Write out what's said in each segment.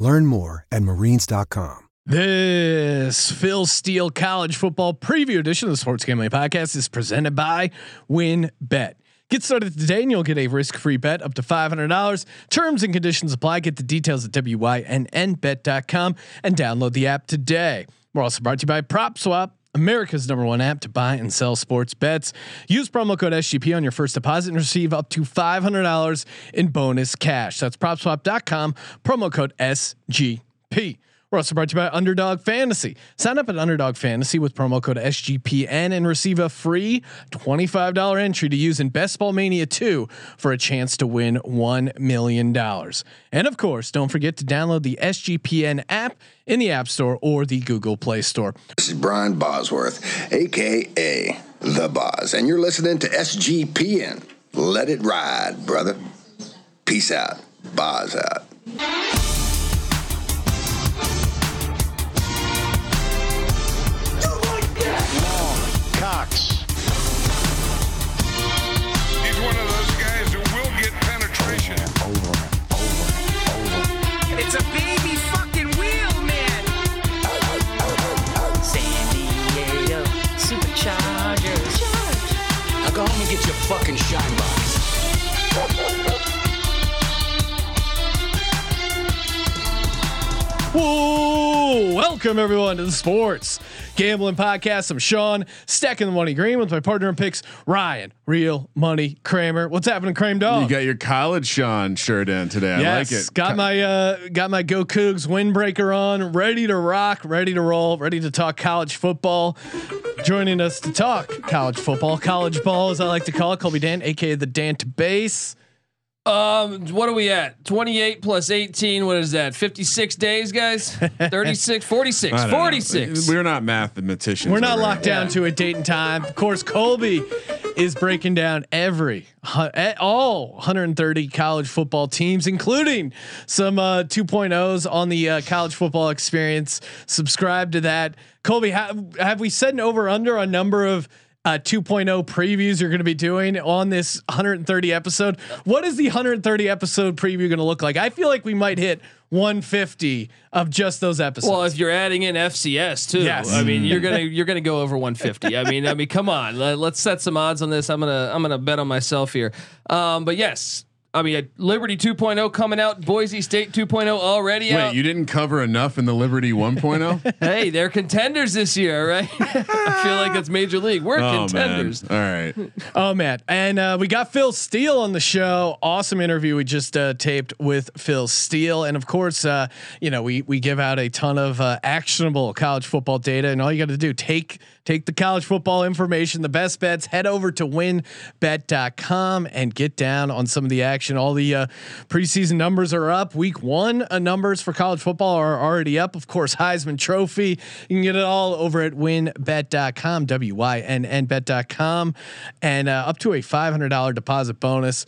Learn more at marines.com. This Phil Steele College Football Preview Edition of the Sports Gambling Podcast is presented by WynnBET. Get started today and you'll get a risk-free bet up to $500. Terms and conditions apply. Get the details at wynnbet.com and download the app today. We're also brought to you by PropSwap. America's number one app to buy and sell sports bets. Use promo code SGP on your first deposit and receive up to $500 in bonus cash. That's propswap.com, promo code SGP. We're also brought to you by Underdog Fantasy. Sign up at Underdog Fantasy with promo code SGPN and receive a free $25 entry to use in Best Ball Mania 2 for a chance to win $1 million. And of course, don't forget to download the SGPN app in the App Store or the Google Play Store. This is Brian Bosworth, aka The Boz, and you're listening to SGPN. Let it ride, brother. Peace out. Boz out. Fucking shine box. Whoa! Welcome everyone to the Sports Gambling Podcast. I'm Sean, stacking the money green with my partner in picks, Ryan, Real Money Kramer. What's happening, Kramer Dog? You got your college Sean shirt in today. I yes, like it. got my uh, got my Go Cougs windbreaker on, ready to rock, ready to roll, ready to talk college football. Joining us to talk college football, college ball, as I like to call it, Colby Dant, aka the Dant Base. Um, what are we at? 28 plus 18. What is that? 56 days, guys? 36, 46, I don't know. 46. We're not mathematicians. We're not over locked here. down to a date and time. Of course, Colby is breaking down every hu- all 130 college football teams, including some uh, 2.0s on the uh, college football experience. Subscribe to that, Colby. Have, have we set an over under a number of? Uh, 2.0 previews you're going to be doing on this 130 episode. What is the 130 episode preview going to look like? I feel like we might hit 150 of just those episodes. Well, if you're adding in FCS too, Yes. I mean, you're gonna you're gonna go over 150. I mean, I mean, come on, let, us set some odds on this. I'm gonna I'm gonna bet on myself here. Um, but yes, I mean, Liberty 2.0 coming out, Boise State 2.0 already Wait, out. you didn't cover enough in the Liberty oh? 1.0? hey, they're contenders this year, right? I feel like that's major league. We're oh contenders. man! All right. Oh man, and uh, we got Phil Steele on the show. Awesome interview we just uh, taped with Phil Steele, and of course, uh, you know we we give out a ton of uh, actionable college football data, and all you got to do take take the college football information, the best bets, head over to wynnbet.com and get down on some of the action. All the uh, preseason numbers are up. Week one uh, numbers for college football are already up. Of course, Heisman Trophy. You can get it all over at wynnbet.com, W Y N N bet.com, and uh, up to a $500 deposit bonus.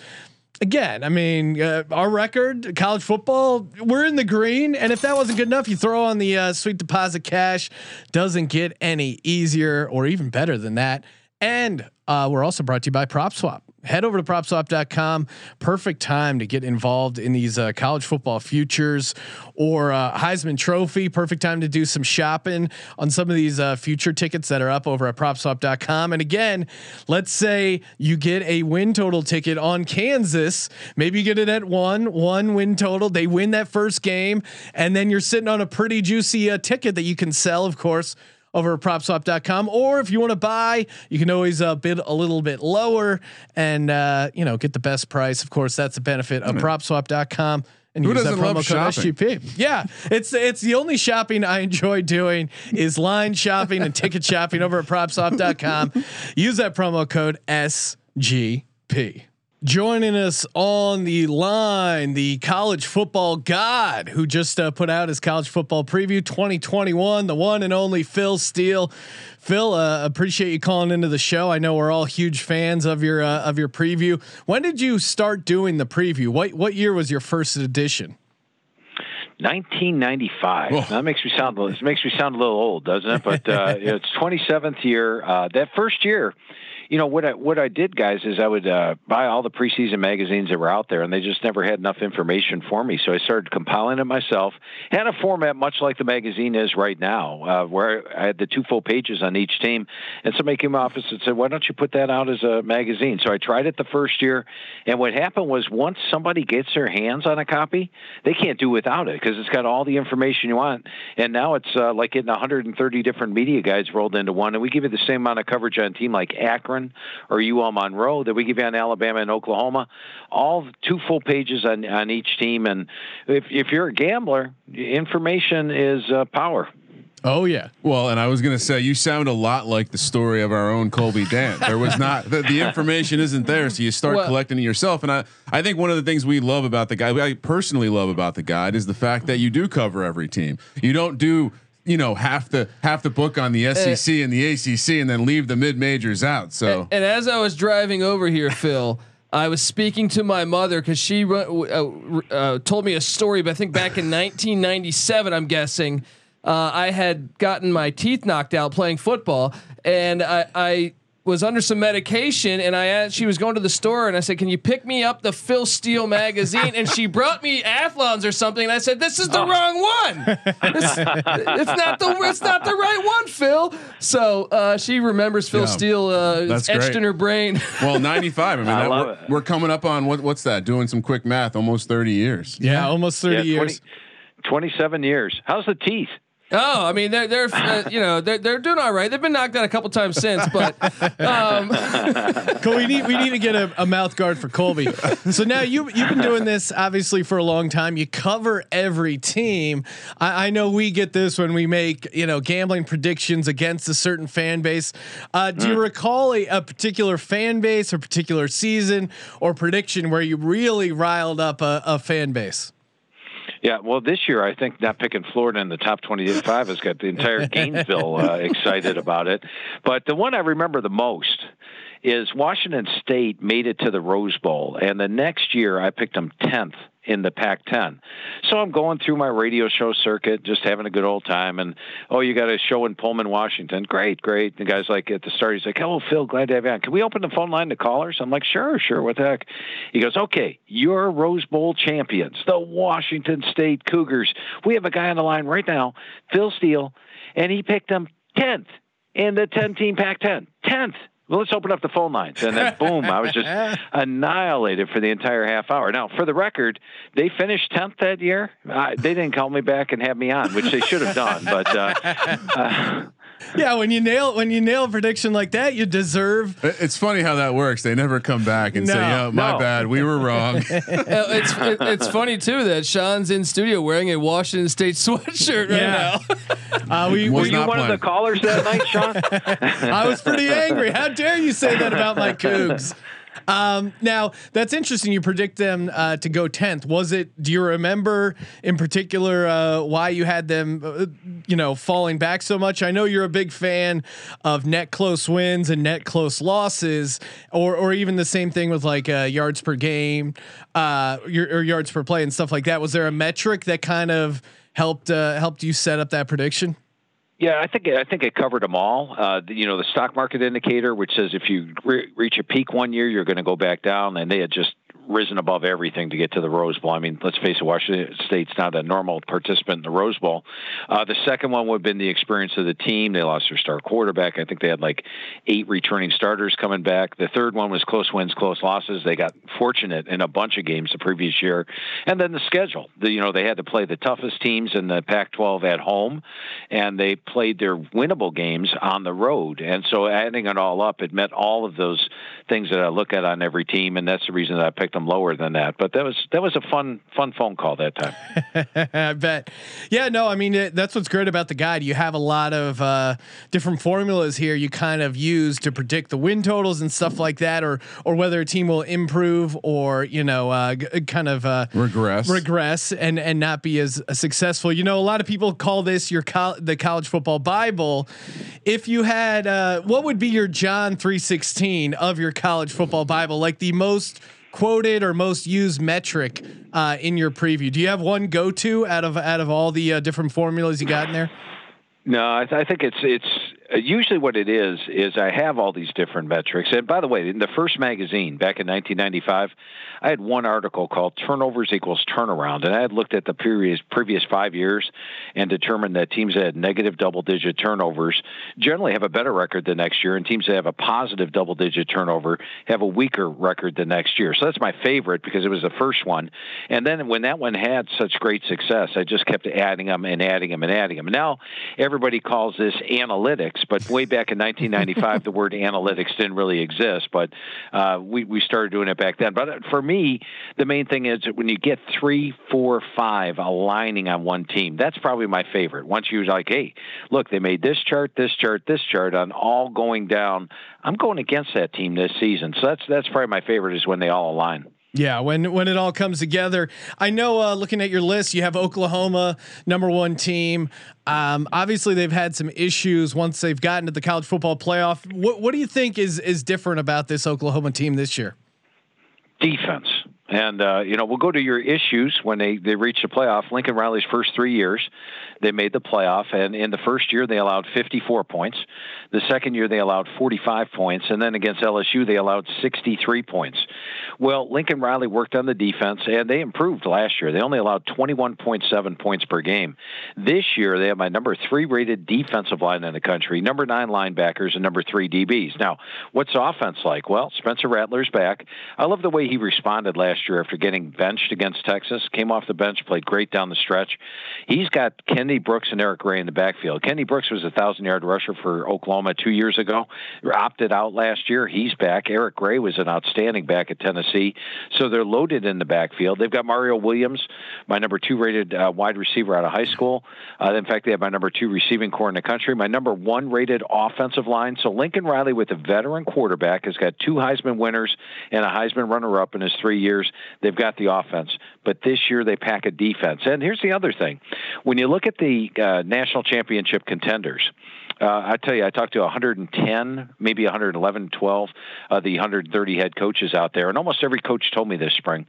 Again, I mean, uh, our record, college football, we're in the green. And if that wasn't good enough, you throw on the uh, sweet deposit cash. Doesn't get any easier or even better than that. And uh, we're also brought to you by PropSwap. Head over to propswap.com. Perfect time to get involved in these uh, college football futures or uh, Heisman Trophy. Perfect time to do some shopping on some of these uh, future tickets that are up over at propswap.com. And again, let's say you get a win total ticket on Kansas. Maybe you get it at one, one win total. They win that first game, and then you're sitting on a pretty juicy uh, ticket that you can sell, of course over at propswap.com or if you want to buy you can always uh, bid a little bit lower and uh, you know get the best price of course that's the benefit of propswap.com and Who use that promo code? SGP. Yeah, it's it's the only shopping I enjoy doing is line shopping and ticket shopping over at propswap.com. Use that promo code SGP. Joining us on the line, the college football god who just uh, put out his college football preview 2021, the one and only Phil Steele. Phil, uh, appreciate you calling into the show. I know we're all huge fans of your uh, of your preview. When did you start doing the preview? What what year was your first edition? 1995. Oh. That makes me sound this makes me sound a little old, doesn't it? But uh, it's 27th year. Uh, that first year, you know what I what I did, guys, is I would uh, buy all the preseason magazines that were out there, and they just never had enough information for me. So I started compiling it myself. Had a format much like the magazine is right now, uh, where I had the two full pages on each team. And somebody came to my office and said, "Why don't you put that out as a magazine?" So I tried it the first year, and what happened was once somebody gets their hands on a copy, they can't do without it because it's got all the information you want. And now it's uh, like getting 130 different media guides rolled into one, and we give you the same amount of coverage on a team like Akron or UL Monroe that we give you on Alabama and Oklahoma. All two full pages on on each team, and if if you're a gambler, information is uh, power. Oh yeah. Well, and I was going to say you sound a lot like the story of our own Colby Dant. There was not the, the information isn't there, so you start Well- collecting it yourself. And I, I think one of the things we love about the guy, I personally love about the guide, is the fact that you do cover every team. You don't do you know half the half the book on the SEC and the ACC, and then leave the mid majors out. So And as I was driving over here, Phil, I was speaking to my mother because she uh, uh, told me a story. But I think back in 1997, I'm guessing, uh, I had gotten my teeth knocked out playing football, and I. I was under some medication and I asked, she was going to the store and I said, can you pick me up the Phil Steele magazine? And she brought me Athlons or something. And I said, this is the wrong one. This- it's not the, it's not the right one, Phil. So, uh, she remembers Phil Yeah. Steele, uh, That's etched great. in her brain. well, ninety five. I mean, I that, love we're, it. we're coming up on what what's that? Doing some quick math, almost thirty years. Yeah, almost 30 Yeah, years. 27 years. How's the teeth? Oh, I mean, they're they're uh, you know they're they're doing all right. They've been knocked out a couple times since, but um, Cool. We need we need to get a, a mouth guard for Colby. So now you you've been doing this obviously for a long time. You cover every team. I, I know we get this when we make you know gambling predictions against a certain fan base. Uh, do you recall a, a particular fan base or particular season or prediction where you really riled up a, a fan base? Yeah, well, this year I think not picking Florida in the top 25 has got the entire Gainesville uh, excited about it. But the one I remember the most is Washington State made it to the Rose Bowl, and the next year I picked them 10th in the Pac-10. So I'm going through my radio show circuit, just having a good old time. And oh, you got a show in Pullman, Washington. Great, great. The guy's like at the start, he's like, "Hello, Phil, glad to have you on. Can we open the phone line to callers?" I'm like, "Sure, sure. What the heck?" He goes, "Okay, you're Rose Bowl champions, the Washington State Cougars. We have a guy on the line right now, Phil Steele, and he picked them 10th in the 10-team Pac-10. 10th." Well, let's open up the phone lines. And then, boom, I was just annihilated for the entire half hour. Now, for the record, they finished 10th that year. Uh, they didn't call me back and have me on, which they should have done. But uh, uh, Yeah, when you nail when you nail a prediction like that, you deserve. It's funny how that works. They never come back and say, No, "Yeah, my no. bad, we were wrong." it's it, it's funny too that Sean's in studio wearing a Washington State sweatshirt right Yeah. now. Uh, we, were you not one of the callers that night, Sean? I was pretty angry. How dare you say that about my Cougs? Um, now that's interesting. You predict them uh, to go tenth. Was it? Do you remember in particular uh, why you had them? Uh, you know, falling back so much. I know you're a big fan of net close wins and net close losses, or or even the same thing with like uh, yards per game, uh, your, or yards per play and stuff like that. Was there a metric that kind of helped uh, helped you set up that prediction? Yeah, I think I think it covered them all. Uh, you know, the stock market indicator, which says if you re- reach a peak one year, you're going to go back down, and they had just risen above everything to get to the Rose Bowl. I mean, let's face it, Washington State's not a normal participant in the Rose Bowl. Uh, the second one would have been the experience of the team. They lost their star quarterback. I think they had like eight returning starters coming back. The third one was close wins, close losses. They got fortunate in a bunch of games the previous year, and then the schedule. The, you know, they had to play the toughest teams in the Pac-12 at home, and they played their winnable games on the road. And so, adding it all up, it met all of those things that I look at on every team, and that's the reason that I picked picked them lower than that. But that was that was a fun fun phone call that time. I bet. Yeah, no, I mean it, that's what's great about the guide. You have a lot of uh, different formulas here. You kind of use to predict the win totals and stuff like that, or or whether a team will improve or you know uh, g- kind of uh, Regress. regress and and not be as uh, successful. You know, a lot of people call this your col- the college football Bible. If you had, uh, what would be your John three sixteen of your college football Bible? Like the most quoted or most used metric uh, in your preview. Do you have one go to out of out of all the uh, different formulas you got in there? No, I, th- I think it's it's Uh, usually what it is is I have all these different metrics. And by the way, in the first magazine back in 1995, I had one article called "Turnovers Equals Turnaround," and I had looked at the previous previous five years and determined that teams that had negative double-digit turnovers generally have a better record the next year, and teams that have a positive double-digit turnover have a weaker record the next year. So that's my favorite because it was the first one. And then when that one had such great success, I just kept adding them and adding them and adding them. Now everybody calls this analytics, but way back in 1995, the word analytics didn't really exist. But uh, we we started doing it back then. But for me, the main thing is that when you get three, four, five aligning on one team, that's probably my favorite. Once you're like, hey, look, they made this chart, this chart, this chart on all going down. I'm going against that team this season, so that's that's probably my favorite is when they all align. Yeah, when when it all comes together, I know. Uh, looking at your list, you have Oklahoma number one team. Um, obviously, they've had some issues once they've gotten to the college football playoff. What what do you think is is different about this Oklahoma team this year? defense. And uh, you know, we'll go to your issues when they they reach the playoff. Lincoln Riley's first three years, they made the playoff, and in the first year they allowed 54 points. The second year they allowed 45 points, and then against LSU they allowed 63 points. Well, Lincoln Riley worked on the defense, and they improved last year. They only allowed 21.7 points per game. This year they have my number three rated defensive line in the country, number nine linebackers, and number three DBs. Now, what's offense like? Well, Spencer Rattler's back. I love the way he responded last year after getting benched against Texas. Came off the bench, played great down the stretch. He's got Kennedy Brooks and Eric Gray in the backfield. Kennedy Brooks was a thousand yard rusher for Oklahoma two years ago. Opted out last year. He's back. Eric Gray was an outstanding back at Tennessee. So they're loaded in the backfield. They've got Mario Williams, my number two rated uh, wide receiver out of high school. Uh, in fact, they have my number two receiving corps in the country. My number one rated offensive line. So Lincoln Riley, with a veteran quarterback, has got two Heisman winners and a Heisman runner up in his three years. They've got the offense, but this year they pack a defense. And here's the other thing: when you look at the uh, national championship contenders. Uh, I tell you, I talked to 110, maybe 111, 12 of the 130 head coaches out there, and almost every coach told me this spring.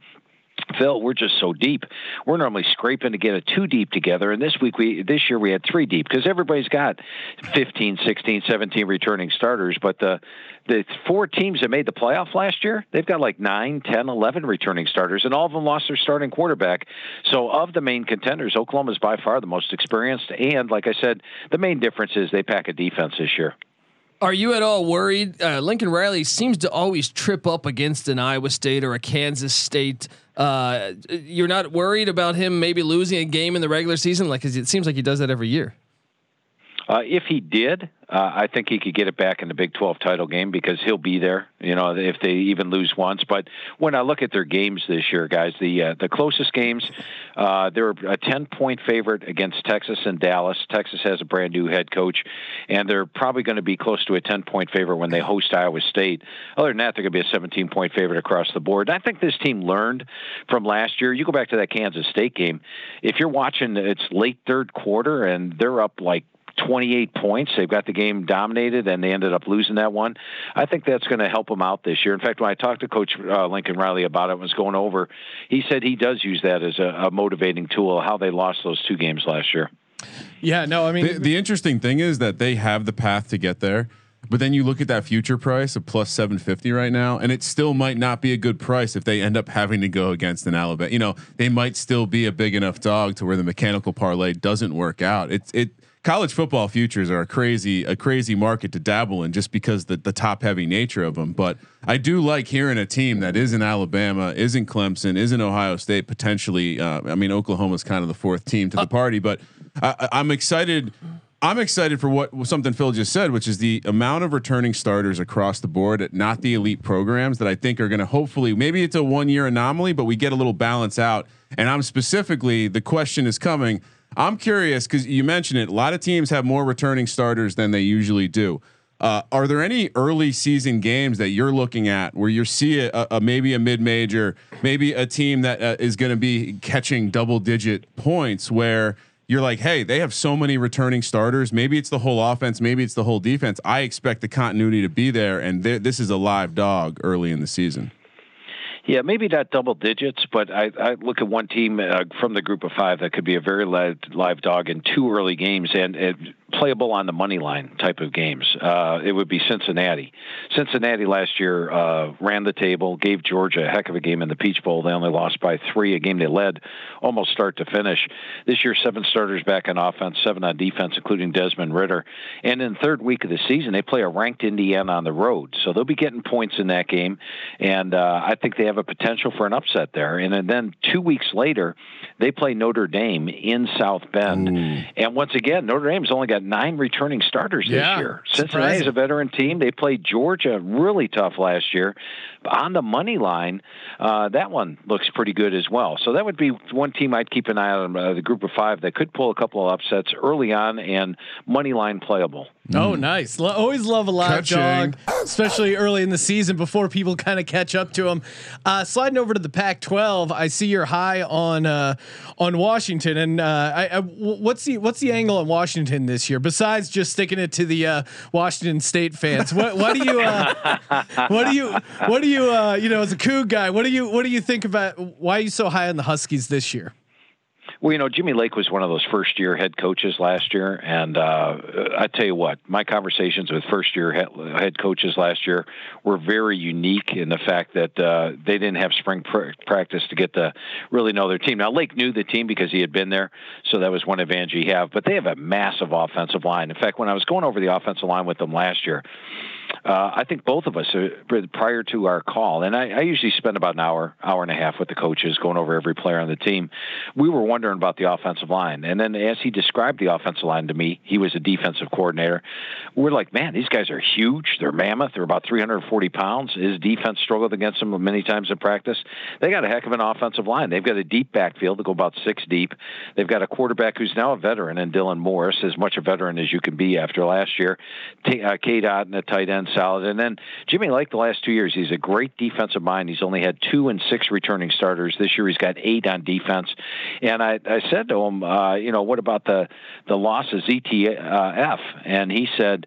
Phil, we're just so deep. We're normally scraping to get a two deep together, and this week we this year we had three deep because everybody's got 15, 16, 17 returning starters. But the the four teams that made the playoff last year, they've got like 9, 10, 11 returning starters, and all of them lost their starting quarterback. So of the main contenders, Oklahoma is by far the most experienced, and like I said, the main difference is they pack a defense this year. Are you at all worried? Uh, Lincoln Riley seems to always trip up against an Iowa State or a Kansas State. Uh, you're not worried about him maybe losing a game in the regular season, like it seems like he does that every year. Uh, if he did, uh, I think he could get it back in the Big 12 title game because he'll be there. You know, if they even lose once. But when I look at their games this year, guys, the uh, the closest games, uh, they're a 10 point favorite against Texas and Dallas. Texas has a brand new head coach, and they're probably going to be close to a 10 point favorite when they host Iowa State. Other than that, they're going to be a 17 point favorite across the board. And I think this team learned from last year. You go back to that Kansas State game. If you're watching, it's late third quarter, and they're up like 28 points. They've got the game dominated, and they ended up losing that one. I think that's going to help them out this year. In fact, when I talked to Coach uh, Lincoln Riley about it, was going over, he said he does use that as a, a motivating tool. How they lost those two games last year. Yeah, no, I mean The, the interesting thing is that they have the path to get there. But then you look at that future price of plus 750 right now, and it still might not be a good price if they end up having to go against an Alabama. You know, they might still be a big enough dog to where the mechanical parlay doesn't work out. It's it college football futures are a crazy a crazy market to dabble in just because the the top heavy nature of them. But I do like hearing a team that is in Alabama, isn't Clemson, isn't Ohio State, potentially. Uh, I mean, Oklahoma's kind of the fourth team to the party, but I, I'm excited. I'm excited for what something Phil just said, which is the amount of returning starters across the board at not the elite programs that I think are going to hopefully maybe it's a one year anomaly, but we get a little balance out. And I'm specifically the question is coming. I'm curious because you mentioned it. A lot of teams have more returning starters than they usually do. Uh, are there any early season games that you're looking at where you see a, a maybe a mid major, maybe a team that uh, is going to be catching double digit points where you're like, hey, they have so many returning starters. Maybe it's the whole offense, maybe it's the whole defense. I expect the continuity to be there, and this is a live dog early in the season. Yeah, maybe not double digits, but I, I look at one team uh, from the group of five that could be a very live, live dog in two early games and, playable on the money line type of games. Uh, it would be Cincinnati. Cincinnati last year uh, ran the table, gave Georgia a heck of a game in the Peach Bowl. They only lost by three, a game they led almost start to finish. This year, seven starters back on offense, seven on defense, including Desmond Ridder. And in the third week of the season, they play a ranked Indiana on the road, so they'll be getting points in that game. And uh, I think they have a potential for an upset there. And then two weeks later, they play Notre Dame in South Bend. Ooh. And once again, Notre Dame's only got nine returning starters yeah, this year. Cincinnati is a veteran team. They played Georgia really tough last year. On the money line, uh, that one looks pretty good as well. So that would be one team I'd keep an eye on, uh, the group of five that could pull a couple of upsets early on and money line playable. Oh, mm. nice. Lo- always love a live dog, especially early in the season before people kind of catch up to them. Uh, sliding over to the Pac-12, I see you're high on uh, on Washington, and uh, I, I, what's the what's the angle on Washington this year? Besides just sticking it to the uh, Washington State fans, what, what do you uh, what do you what do you uh, you know as a Coug guy? What do you what do you think about why are you so high on the Huskies this year? Well, you know, Jimmy Lake was one of those first year head coaches last year. And uh, I tell you what, my conversations with first year head coaches last year were very unique in the fact that uh, they didn't have spring pr- practice to get to really know their team. Now, Lake knew the team because he had been there. So that was one advantage he had. But they have a massive offensive line. In fact, when I was going over the offensive line with them last year, uh, I think both of us uh, prior to our call, and I, I, usually spend about an hour, hour and a half with the coaches, going over every player on the team. We were wondering about the offensive line, and then as he described the offensive line to me, he was a defensive coordinator. We're like, man, these guys are huge. They're mammoth. They're about 340 pounds. His defense struggled against them many times in practice. They got a heck of an offensive line. They've got a deep backfield to go about six deep. They've got a quarterback who's now a veteran, and Dylan Morris, as much a veteran as you can be after last year. T- uh, K. Dot and a tight end solid. And then Jimmy Lake, the last two years, he's a great defensive mind. He's only had two and six returning starters. This year, he's got eight on defense. And I, I said to him, uh, you know, what about the the losses ZTF? And he said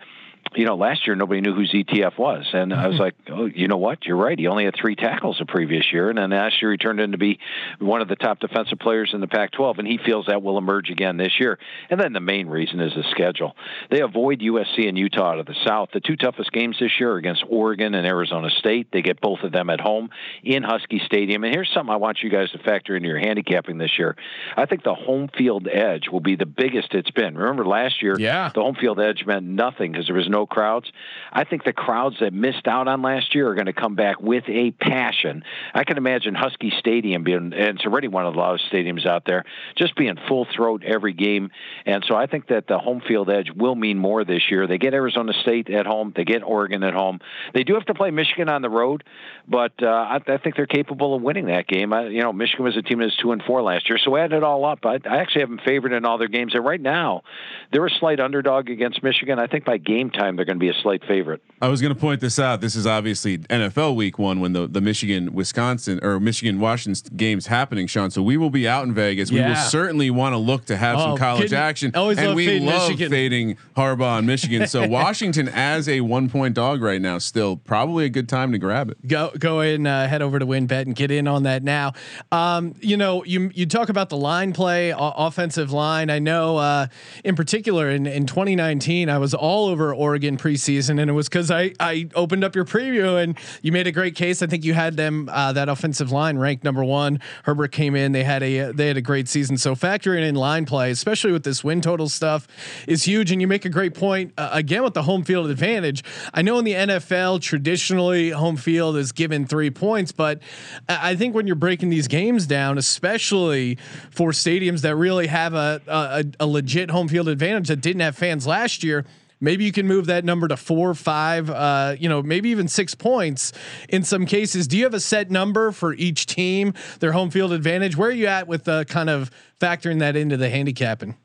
you know, last year nobody knew who ZTF was, and I was mm-hmm. like, oh, you know what? You're right. He only had three tackles the previous year, and then last year he turned into be one of the top defensive players in the Pac-12, and he feels that will emerge again this year. And then the main reason is the schedule. They avoid USC and Utah out of the South. The two toughest games this year are against Oregon and Arizona State. They get both of them at home in Husky Stadium. And here's something I want you guys to factor into your handicapping this year. I think the home field edge will be the biggest it's been. Remember last year, yeah. the home field edge meant nothing because there was no crowds. I think the crowds that missed out on last year are going to come back with a passion. I can imagine Husky Stadium being, and it's already one of the loudest stadiums out there, just being full throat every game. And so I think that the home field edge will mean more this year. They get Arizona State at home, they get Oregon at home. They do have to play Michigan on the road, but uh, I, I think they're capable of winning that game. I, you know, Michigan was a team that was two and four last year, so add it all up. I, I actually have them favored in all their games. And right now, they're a slight underdog against Michigan. I think by game time they're going to be a slight favorite. I was going to point this out. This is obviously NFL Week One when the the Michigan Wisconsin or Michigan Washington games happening, Sean. So we will be out in Vegas. Yeah. We will certainly want to look to have oh, some college action, and love we love Michigan. fading Harbaugh and Michigan. So Washington as a one point dog right now, still probably a good time to grab it. Go go and uh, head over to WynnBET and get in on that now. Um, you know, you you talk about the line play, o- offensive line. I know uh, in particular in in 2019, I was all over Oregon Oregon preseason, and it was because I I opened up your preview and you made a great case. I think you had them uh, that offensive line ranked number one. Herbert came in; they had a they had a great season. So factoring in line play, especially with this win total stuff, is huge. And you make a great point uh, again with the home field advantage. I know in the NFL traditionally home field is given three points, but I think when you're breaking these games down, especially for stadiums that really have a a, a legit home field advantage that didn't have fans last year. Maybe you can move that number to four, five, uh, you know, maybe even six points in some cases. Do you have a set number for each team, their home field advantage? Where are you at with uh, kind of factoring that into the handicapping?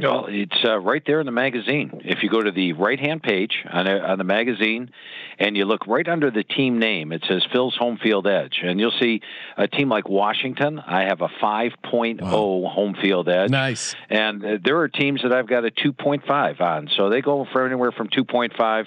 Well, it's uh, right there in the magazine. If you go to the right hand page on, a, on the magazine and you look right under the team name, it says Phil's Home Field Edge. And you'll see a team like Washington. I have a 5.0 home field edge. Nice. And uh, there are teams that I've got a 2.5 on. So they go for anywhere from 2.5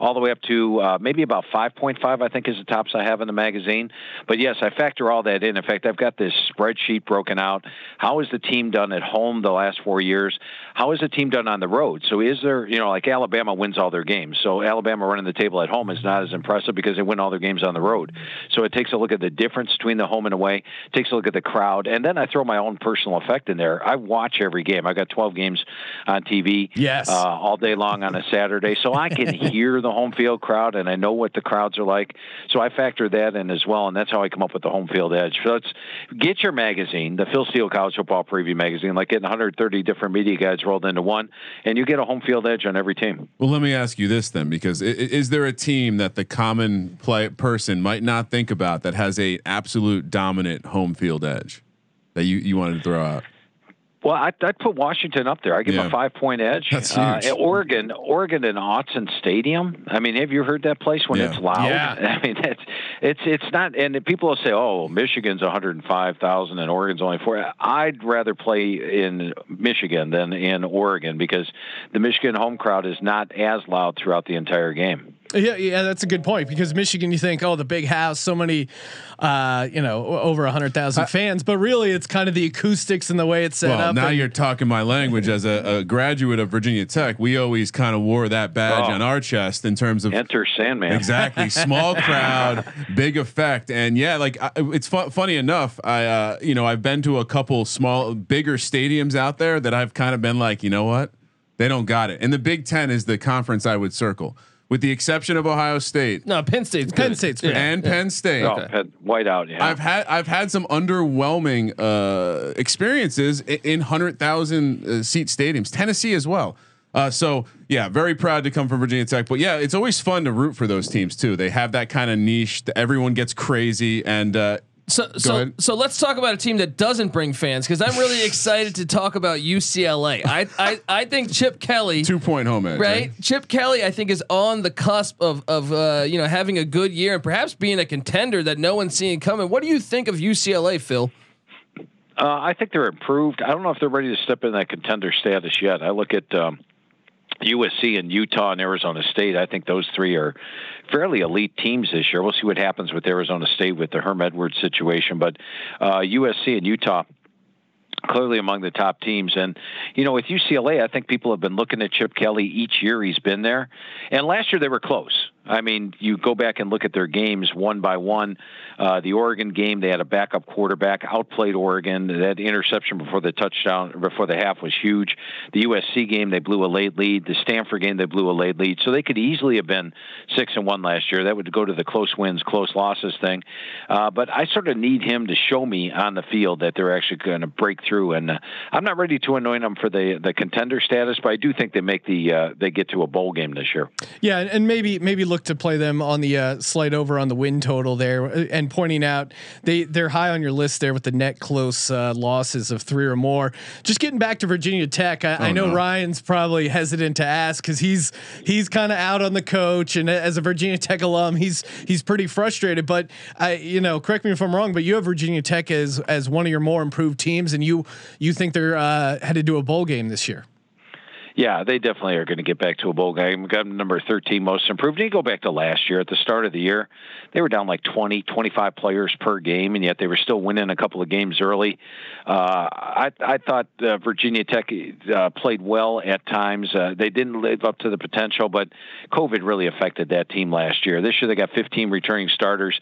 all the way up to uh, maybe about 5.5, I think is the tops I have in the magazine. But yes, I factor all that in. In fact, I've got this spreadsheet broken out. How has the team done at home the last four years? How has the team done on the road? So is there, you know, like Alabama wins all their games. So Alabama running the table at home is not as impressive because they win all their games on the road. So it takes a look at the difference between the home and away, takes a look at the crowd, and then I throw my own personal effect in there. I watch every game. I got 12 games on TV Yes. uh, all day long on a Saturday, so I can hear the home field crowd and I know what the crowds are like. So I factor that in as well, and that's how I come up with the home field edge. So let's get your magazine, the Phil Steele College Football Preview magazine, like getting 130 different media guides rolled into one, and you get a home field edge on every team. Well, let me ask you this then, because i- i- is there a team that the common play person might not think about that has a absolute dominant home field edge that you you wanted to throw out? Well, I'd, I'd put Washington up there. I give them Yeah. a five point edge. That's Uh, huge. Oregon, Oregon and Autzen Stadium. I mean, have you heard that place when Yeah. it's loud? Yeah. I mean, it's it's it's not. And people will say, "Oh, Michigan's one hundred and five thousand, and Oregon's only four. I'd rather play in Michigan than in Oregon because the Michigan home crowd is not as loud throughout the entire game. Yeah, yeah, that's a good point because Michigan, you think, oh, the big house, so many, uh, you know, over a hundred thousand fans, but really, it's kind of the acoustics and the way it's set up. Well, up. now and- you're talking my language as a, a graduate of Virginia Tech. We always kind of wore that badge Oh. on our chest in terms of Enter Sandman. Exactly. Small crowd, big effect. And yeah, like I, it's fu- funny enough. I, uh, you know, I've been to a couple small, bigger stadiums out there that I've kind of been like, you know what? They don't got it. And the Big Ten is the conference I would circle with the exception of Ohio State No, Penn State's Penn good. State's Yeah. good. and Penn State. Oh, had whiteout. Yeah. I've had I've had some underwhelming uh, experiences i- in hundred thousand uh, seat stadiums. Tennessee as well. Uh, so yeah, very proud to come from Virginia Tech. But yeah, it's always fun to root for those teams too. They have that kind of niche. That everyone gets crazy, and So so ahead. so let's talk about a team that doesn't bring fans because I'm really excited to talk about UCLA. I I I think Chip Kelly. two point home edge. Right, Chip Kelly, I think, is on the cusp of of uh, you know having a good year and perhaps being a contender that no one's seeing coming. What do you think of UCLA, Phil? Uh, I think they're improved. I don't know if they're ready to step in that contender status yet. I look at um, USC and Utah and Arizona State. I think those three are fairly elite teams this year. We'll see what happens with Arizona State with the Herm Edwards situation, but uh, USC and Utah clearly among the top teams. And, you know, with UCLA, I think people have been looking at Chip Kelly each year he's been there. And last year they were close. I mean, you go back and look at their games one by one. Uh, the Oregon game, they had a backup quarterback, outplayed Oregon. That interception before the touchdown, before the half was huge. The USC game, they blew a late lead. The Stanford game, they blew a late lead. So they could easily have been six and one last year. That would go to the close wins, close losses thing. Uh, but I sort of need him to show me on the field that they're actually going to break through. And uh, I'm not ready to anoint them for the the contender status, but I do think they make the uh, they get to a bowl game this year. Yeah, and- and maybe maybe look to play them on the uh, slide over on the win total there, uh, and pointing out they they're high on your list there with the net close uh, losses of three or more. Just getting back to Virginia Tech, I, I know no. Ryan's probably hesitant to ask because he's he's kind of out on the coach, and as a Virginia Tech alum, he's he's pretty frustrated. But I, you know, correct me if I'm wrong, but you have Virginia Tech as as one of your more improved teams, and you you think they're uh, headed to a bowl game this year. Yeah, they definitely are going to get back to a bowl game. Got number 13 most improved. You go back to last year at the start of the year, they were down like 20, 25 players per game, and yet they were still winning a couple of games early. Uh, I, I thought uh, Virginia Tech uh, played well at times. Uh, they didn't live up to the potential, but COVID really affected that team last year. This year they got 15 returning starters.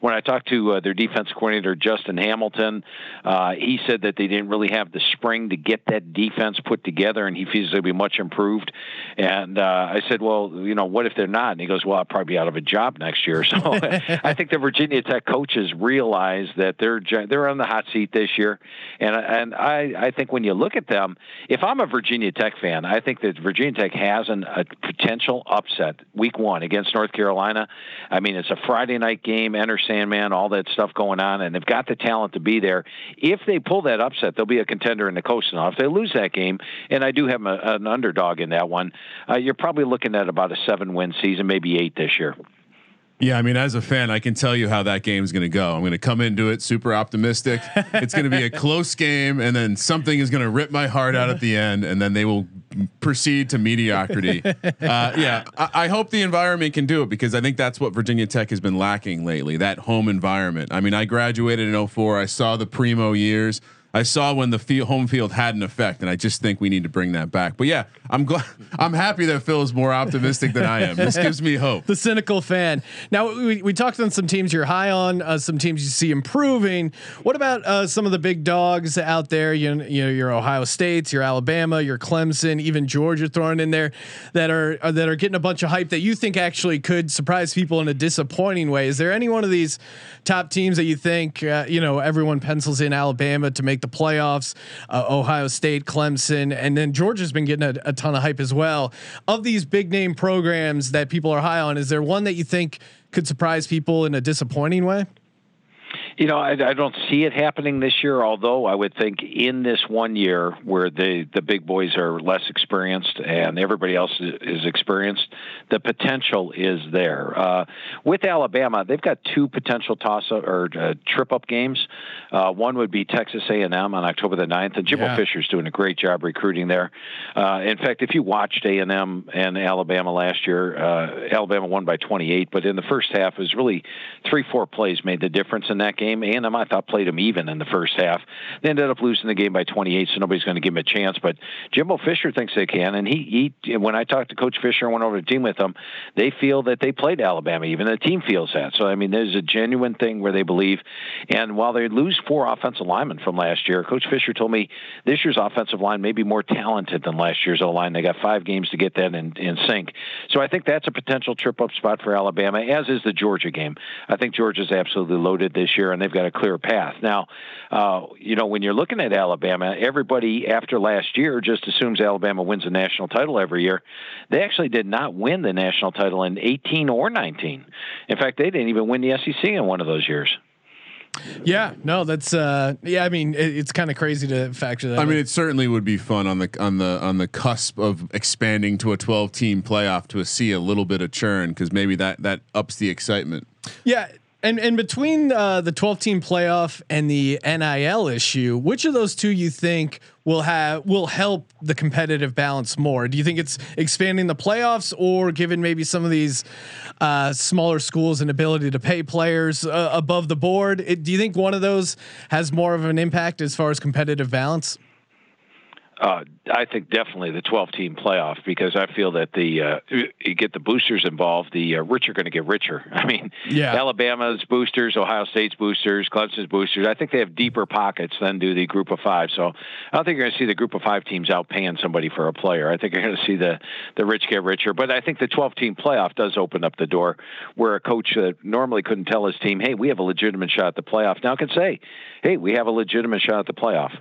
When I talked to uh, their defense coordinator, Justin Hamilton, uh, he said that they didn't really have the spring to get that defense put together, and he feels they'll be much improved. And uh, I said, well, you know, what if they're not? And he goes, well, I'll probably be out of a job next year. So I think the Virginia Tech coaches realize that they're they're on the hot seat this year, and and I I think when you look at them, if I'm a Virginia Tech fan, I think that Virginia Tech has an, a potential upset week one against North Carolina. I mean, it's a Friday night game, Enter Sandman, all that stuff going on, and they've got the talent to be there. If they pull that upset, they'll be a contender in the coast. Now, if they lose that game, and I do have a, an underdog in that one, uh, you're probably looking at about a seven win season, maybe eight this year. Yeah, I mean, as a fan, I can tell you how that game's going to go. I'm going to come into it super optimistic. it's going to be a close game, and then something is going to rip my heart out at the end, and then they will proceed to mediocrity. Uh, yeah, I, I, hope the environment can do it because I think that's what Virginia Tech has been lacking lately that home environment. I mean, I graduated in 04, I saw the primo years. I saw when the field, home field had an effect, and I just think we need to bring that back. But yeah, I'm glad. I'm happy that Phil is more optimistic than I am. This gives me hope. the cynical fan. Now we, we talked on some teams you're high on, uh, some teams you see improving. What about uh, some of the big dogs out there? You, you know, your Ohio States, your Alabama, your Clemson, even Georgia thrown in there that are uh, that are getting a bunch of hype that you think actually could surprise people in a disappointing way. Is there any one of these top teams that you think uh, you know everyone pencils in Alabama to make the playoffs, uh, Ohio State, Clemson, and then Georgia's been getting a, a, ton of hype as well. Of these big name programs that people are high on, is there one that you think could surprise people in a disappointing way? You know, I, I don't see it happening this year. Although I would think in this one year where the the big boys are less experienced and everybody else is, is experienced, the potential is there. Uh, with Alabama, they've got two potential toss up or uh, trip up games. Uh, one would be Texas A&M on October the 9th, and Jimbo yeah. Fisher's doing a great job recruiting there. Uh, in fact, if you watched A&M and Alabama last year, uh, Alabama won by 28, but in the first half, it was really three four plays made the difference in that game game. A&M, I thought, played them even in the first half. They ended up losing the game by 28, so nobody's going to give them a chance. But Jimbo Fisher thinks they can, and he, he when I talked to Coach Fisher and went over to the team with them, they feel that they played Alabama. Even the team feels that. So I mean, there's a genuine thing where they believe. And while they lose four offensive linemen from last year, Coach Fisher told me this year's offensive line may be more talented than last year's O line. They got five games to get that in, in sync. So I think that's a potential trip up spot for Alabama, as is the Georgia game. I think Georgia's absolutely loaded this year, and they've got a clear path. Now, uh, you know, when you're looking at Alabama, everybody after last year just assumes Alabama wins a national title every year. They actually did not win the national title in 18 or 19. In fact, they didn't even win the SEC in one of those years. Yeah, no, that's uh, yeah. I mean, it, it's kind of crazy to factor that. I in. mean, it certainly would be fun on the on the on the cusp of expanding to a 12 team playoff to see a little bit of churn because maybe that that ups the excitement. Yeah, and and between uh, the 12 team playoff and the NIL issue, which of those two you think will have will help the competitive balance more? Do you think it's expanding the playoffs or giving maybe some of these uh, smaller schools an ability to pay players uh, above the board? It, do you think one of those has more of an impact as far as competitive balance? Uh, I think definitely the 12 team playoff because I feel that the uh, you get the boosters involved, the uh, rich are going to get richer. I mean, yeah. Alabama's boosters, Ohio State's boosters, Clemson's boosters. I think they have deeper pockets than do the Group of Five. So I don't think you're going to see the Group of Five teams out paying somebody for a player. I think you're going to see the the rich get richer. But I think the 12 team playoff does open up the door where a coach that normally couldn't tell his team, "Hey, we have a legitimate shot at the playoff," now can say, "Hey, we have a legitimate shot at the playoff."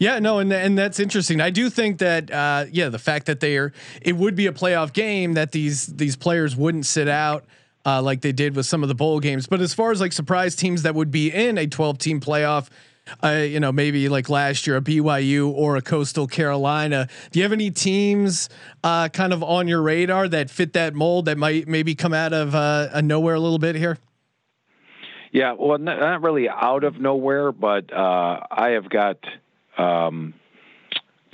Yeah, no, and and that's interesting. I do think that uh, yeah, the fact that they are it would be a playoff game that these these players wouldn't sit out uh, like they did with some of the bowl games. But as far as like surprise teams that would be in a 12 team playoff, uh, you know, maybe like last year a BYU or a Coastal Carolina. Do you have any teams uh, kind of on your radar that fit that mold that might maybe come out of uh, a nowhere a little bit here? Yeah, well, not really out of nowhere, but uh, I have got um,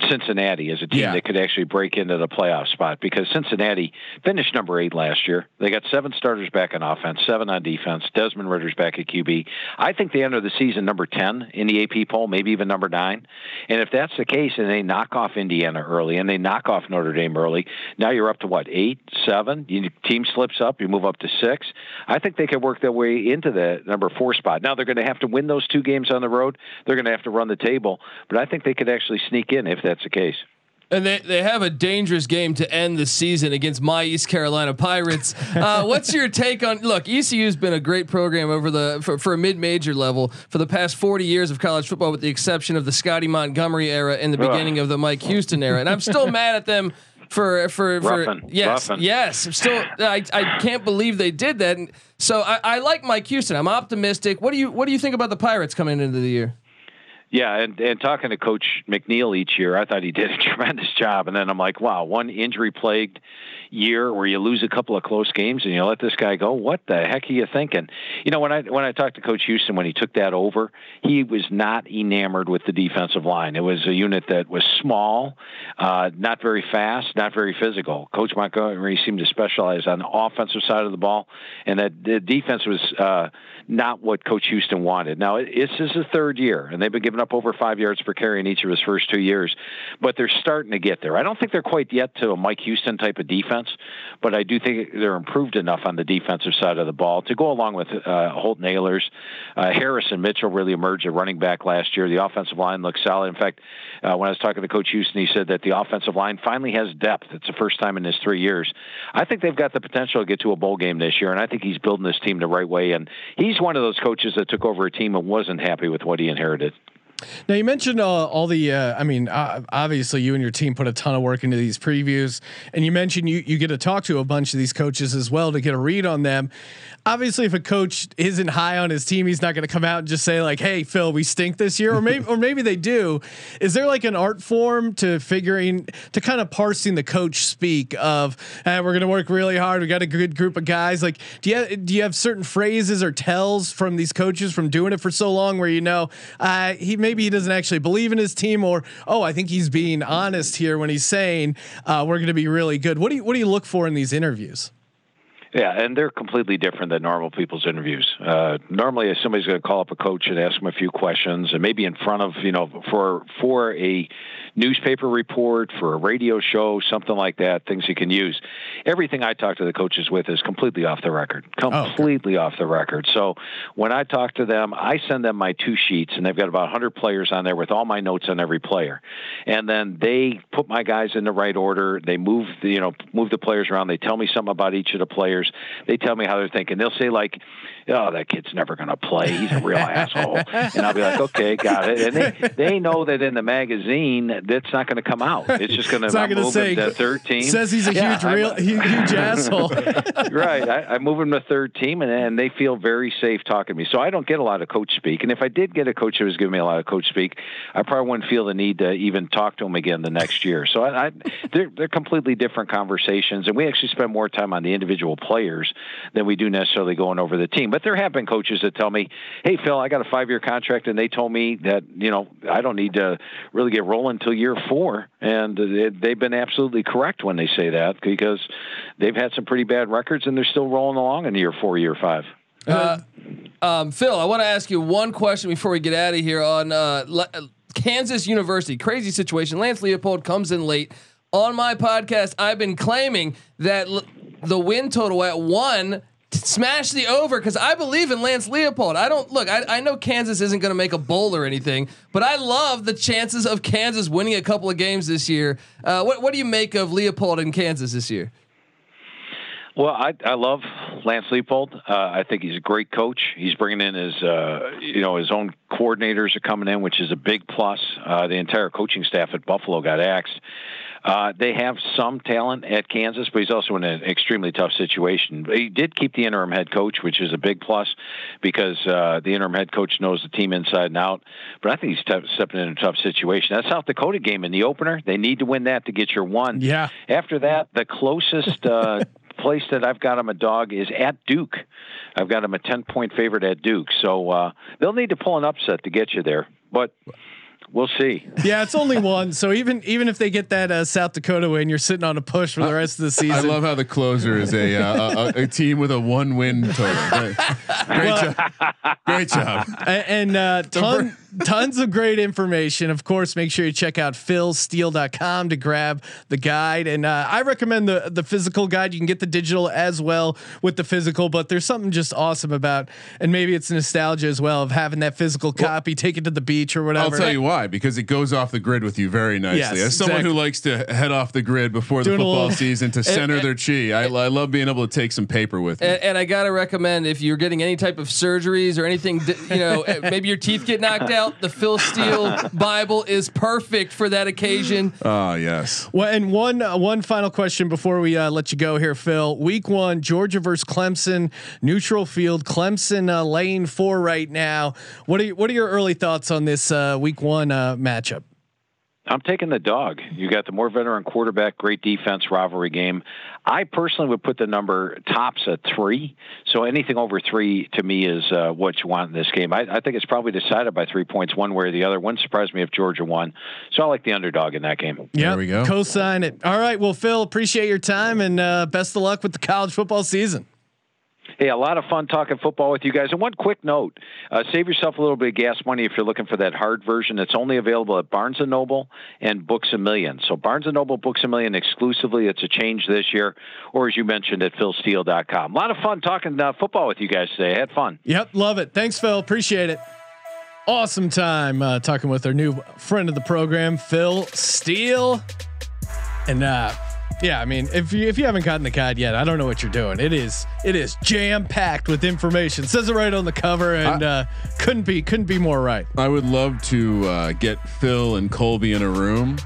Cincinnati as a team Yeah. that could actually break into the playoff spot because Cincinnati finished number eight last year. They got seven starters back on offense, seven on defense. Desmond Ridder's back at QB. I think they enter the season number 10 in the AP poll, maybe even number nine. And if that's the case and they knock off Indiana early and they knock off Notre Dame early, now you're up to what, eight, seven? Your team slips up, you move up to six. I think they could work their way into the number four spot. Now they're going to have to win those two games on the road. They're going to have to run the table, but I think they could actually sneak in if that's the case. And they, they have a dangerous game to end the season against my East Carolina Pirates. Uh, what's your take on? Look, ECU's been a great program over the for, for a mid major level for the past forty years of college football, with the exception of the Scotty Montgomery era and the beginning of the Mike Houston era. And I'm still mad at them for for for Ruffin, yes Ruffin. yes. I'm still I, I can't believe they did that. And so I, I like Mike Houston. I'm optimistic. What do you what do you think about the Pirates coming into the year? Yeah, and, and talking to Coach McNeill each year, I thought he did a tremendous job. And then I'm like, wow, one injury plagued year where you lose a couple of close games and you let this guy go. What the heck are you thinking? You know, when I when I talked to Coach Houston when he took that over, he was not enamored with the defensive line. It was a unit that was small, uh, not very fast, not very physical. Coach Montgomery seemed to specialize on the offensive side of the ball, and that the defense was uh, not what Coach Houston wanted. Now this is the third year, and they've been giving up over five yards per carry in each of his first two years, but they're starting to get there. I don't think they're quite yet to a Mike Houston type of defense, but I do think they're improved enough on the defensive side of the ball to go along with uh, Holton Ahlers. Uh, Harrison Mitchell really emerged at running back last year. The offensive line looks solid. In fact, uh, when I was talking to Coach Houston, he said that the offensive line finally has depth. It's the first time in his three years. I think they've got the potential to get to a bowl game this year, and I think he's building this team the right way. And he's one of those coaches that took over a team and wasn't happy with what he inherited. Now you mentioned uh, all the. Uh, I mean, uh, obviously you and your team put a ton of work into these previews, and you mentioned you you get to talk to a bunch of these coaches as well to get a read on them. Obviously, if a coach isn't high on his team, he's not going to come out and just say like, "Hey, Phil, we stink this year," or maybe or maybe they do. Is there like an art form to figuring to kind of parsing the coach speak of, hey, "We're going to work really hard. We got a good group of guys." Like, do you do you have certain phrases or tells from these coaches from doing it for so long where you know he maybe he doesn't actually believe in his team, or oh, I think he's being honest here when he's saying uh, we're going to be really good. What do you what do you look for in these interviews? Yeah, and they're completely different than normal people's interviews. Uh, normally, somebody's going to call up a coach and ask him a few questions, and maybe in front of you know for for a newspaper report, for a radio show, something like that, things you can use. Everything I talk to the coaches with is completely off the record, oh, completely off the record. So when I talk to them, I send them my two sheets, and they've got about 100 players on there with all my notes on every player, and then they put my guys in the right order. They move the you know move the players around. They tell me something about each of the players. They tell me how they're thinking. They'll say like, "Oh, that kid's never going to play. He's a real asshole," and I'll be like, "Okay, got it." And they they know that in the magazine that's not going to come out. It's just going to move say- him to third team. Says he's a Yeah, huge I'm- real huge, huge asshole. right. I, I move him to third team, and, and they feel very safe talking to me. So I don't get a lot of coach speak. And if I did get a coach that was giving me a lot of coach speak, I probably wouldn't feel the need to even talk to him again the next year. So I, I, they're they're completely different conversations, and we actually spend more time on the individual players than we do necessarily going over the team. But there have been coaches that tell me, "Hey, Phil, I got a five year contract," and they told me that you know I don't need to really get rolling until year four, and they- they've been absolutely correct when they say that because they've had some pretty bad records and they're still rolling along in year four, year five. Uh, um, Phil, I want to ask you one question before we get out of here on uh, Le- Kansas University. Crazy situation. Lance Leopold comes in late. On my podcast, I've been claiming that l- the win total at one smash the over because I believe in Lance Leopold. I don't look. I, I know Kansas isn't going to make a bowl or anything, but I love the chances of Kansas winning a couple of games this year. Uh, what What do you make of Leopold in Kansas this year? Well, I, I love Lance Leopold. Uh, I think he's a great coach. He's bringing in his, uh, you know, his own coordinators are coming in, which is a big plus. Uh, the entire coaching staff at Buffalo got axed. Uh, they have some talent at Kansas, but he's also in an extremely tough situation. He did keep the interim head coach, which is a big plus because uh, the interim head coach knows the team inside and out. But I think he's tough, stepping in a tough situation. That South Dakota game in the opener, they need to win that to get your one. Yeah. After that, the closest. Uh, place that I've got him a dog is at Duke. I've got him a 10 point favorite at Duke. So uh, they'll need to pull an upset to get you there. But We'll see. Yeah, it's only one. So even even if they get that uh, South Dakota win, you're sitting on a push for the rest of the season. I love how the closer is a uh, a, a team with a one win total. Great, great job. Great job. A- and uh, ton, tons of great information. Of course, make sure you check out philsteele.com to grab the guide. And uh, I recommend the the physical guide. You can get the digital as well with the physical, but there's something just awesome about, and maybe it's nostalgia as well of having that physical copy, take it to the beach or whatever. I'll tell you why because it goes off the grid with you very nicely. Yes, As someone exactly. who likes to head off the grid before the Doing a football little- season to center their chi, I, I love being able to take some paper with me. And, and I gotta recommend if you're getting any type of surgeries or anything, you know, eh, maybe your teeth get knocked out, the Phil Steele Bible is perfect for that occasion. Ah, yes. Well, and one uh, one final question before we uh, let you go here, Phil. Week one, Georgia versus Clemson, neutral field. Clemson uh, lane four right now. What are you, what are your early thoughts on this uh, week one uh, matchup? I'm taking the dog. You got the more veteran quarterback, great defense, rivalry game. I personally would put the number tops at three. So anything over three to me is uh, what you want in this game. I, I think it's probably decided by three points, one way or the other. Wouldn't surprise me if Georgia won. So I like the underdog in that game. Yeah, we go. Co-sign it. All right. Well, Phil, appreciate your time and uh, best of luck with the college football season. Hey, a lot of fun talking football with you guys. And one quick note: uh, save yourself a little bit of gas money if you're looking for that hard version. It's only available at Barnes and Noble and Books a Million. So Barnes and Noble, Books a Million exclusively. It's a change this year, or as you mentioned at PhilSteele.com. A lot of fun talking uh, football with you guys today. I had fun. Yep, love it. Thanks, Phil. Appreciate it. Awesome time uh, talking with our new friend of the program, Phil Steele. And uh, yeah, I mean, if you if you haven't gotten the guide yet, I don't know what you're doing. It is it is jam packed with information. It says it right on the cover, and uh, couldn't be couldn't be more right. I would love to uh, get Phil and Colby in a room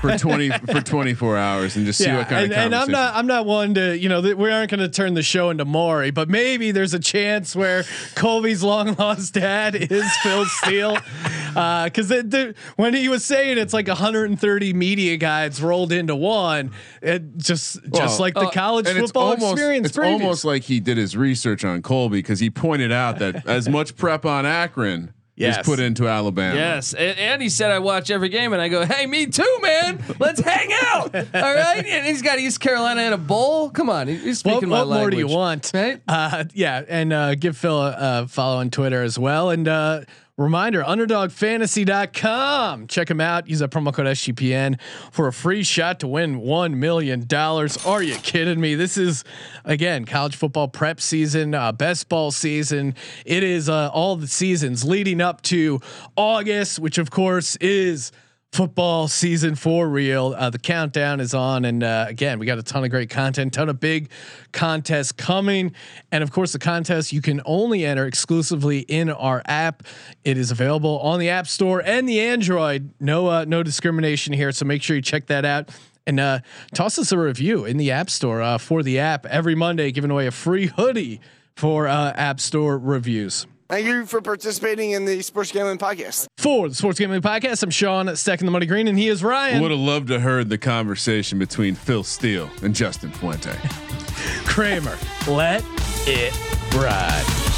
for twenty for twenty four hours and just see what kind and, of and I'm not I'm not one to you know th- we aren't going to turn the show into Maury, but maybe there's a chance where Colby's long lost dad is Phil Steele, because when he was saying it's like 130 media guides rolled into one, it just just Well, like the uh, college and it's football almost, experience. It's previous. almost like he did his research on Colby because he pointed out that as much prep on Akron Yes. is put into Alabama. Yes, and, and he said I watch every game, and I go, "Hey, me too, man. Let's hang out." All right, and he's got East Carolina in a bowl. Come on, he- he's What, speaking my language. what more do you want? Right? Uh, yeah, and uh, give Phil a, a follow on Twitter as well. And uh, reminder: UnderdogFantasy.com. Check him out. Use that promo code SGPN for a free shot to win one million dollars. Are you kidding me? This is again college football prep season, uh, best ball season. It is uh, all the seasons leading up to August, which of course is football season for real. Uh, the countdown is on, and uh, again, we got a ton of great content, ton of big contests coming, and of course, the contest you can only enter exclusively in our app. It is available on the App Store and the Android. No, uh, no discrimination here, so make sure you check that out. And uh, toss us a review in the App Store uh, for the app every Monday, giving away a free hoodie for uh, App Store reviews. Thank you for participating in the Sports Gambling Podcast. For the Sports Gambling Podcast, I'm Sean, at stacking the money green, and he is Ryan. Would have loved to heard the conversation between Phil Steele and Justin Fuente. Kramer. Let it ride.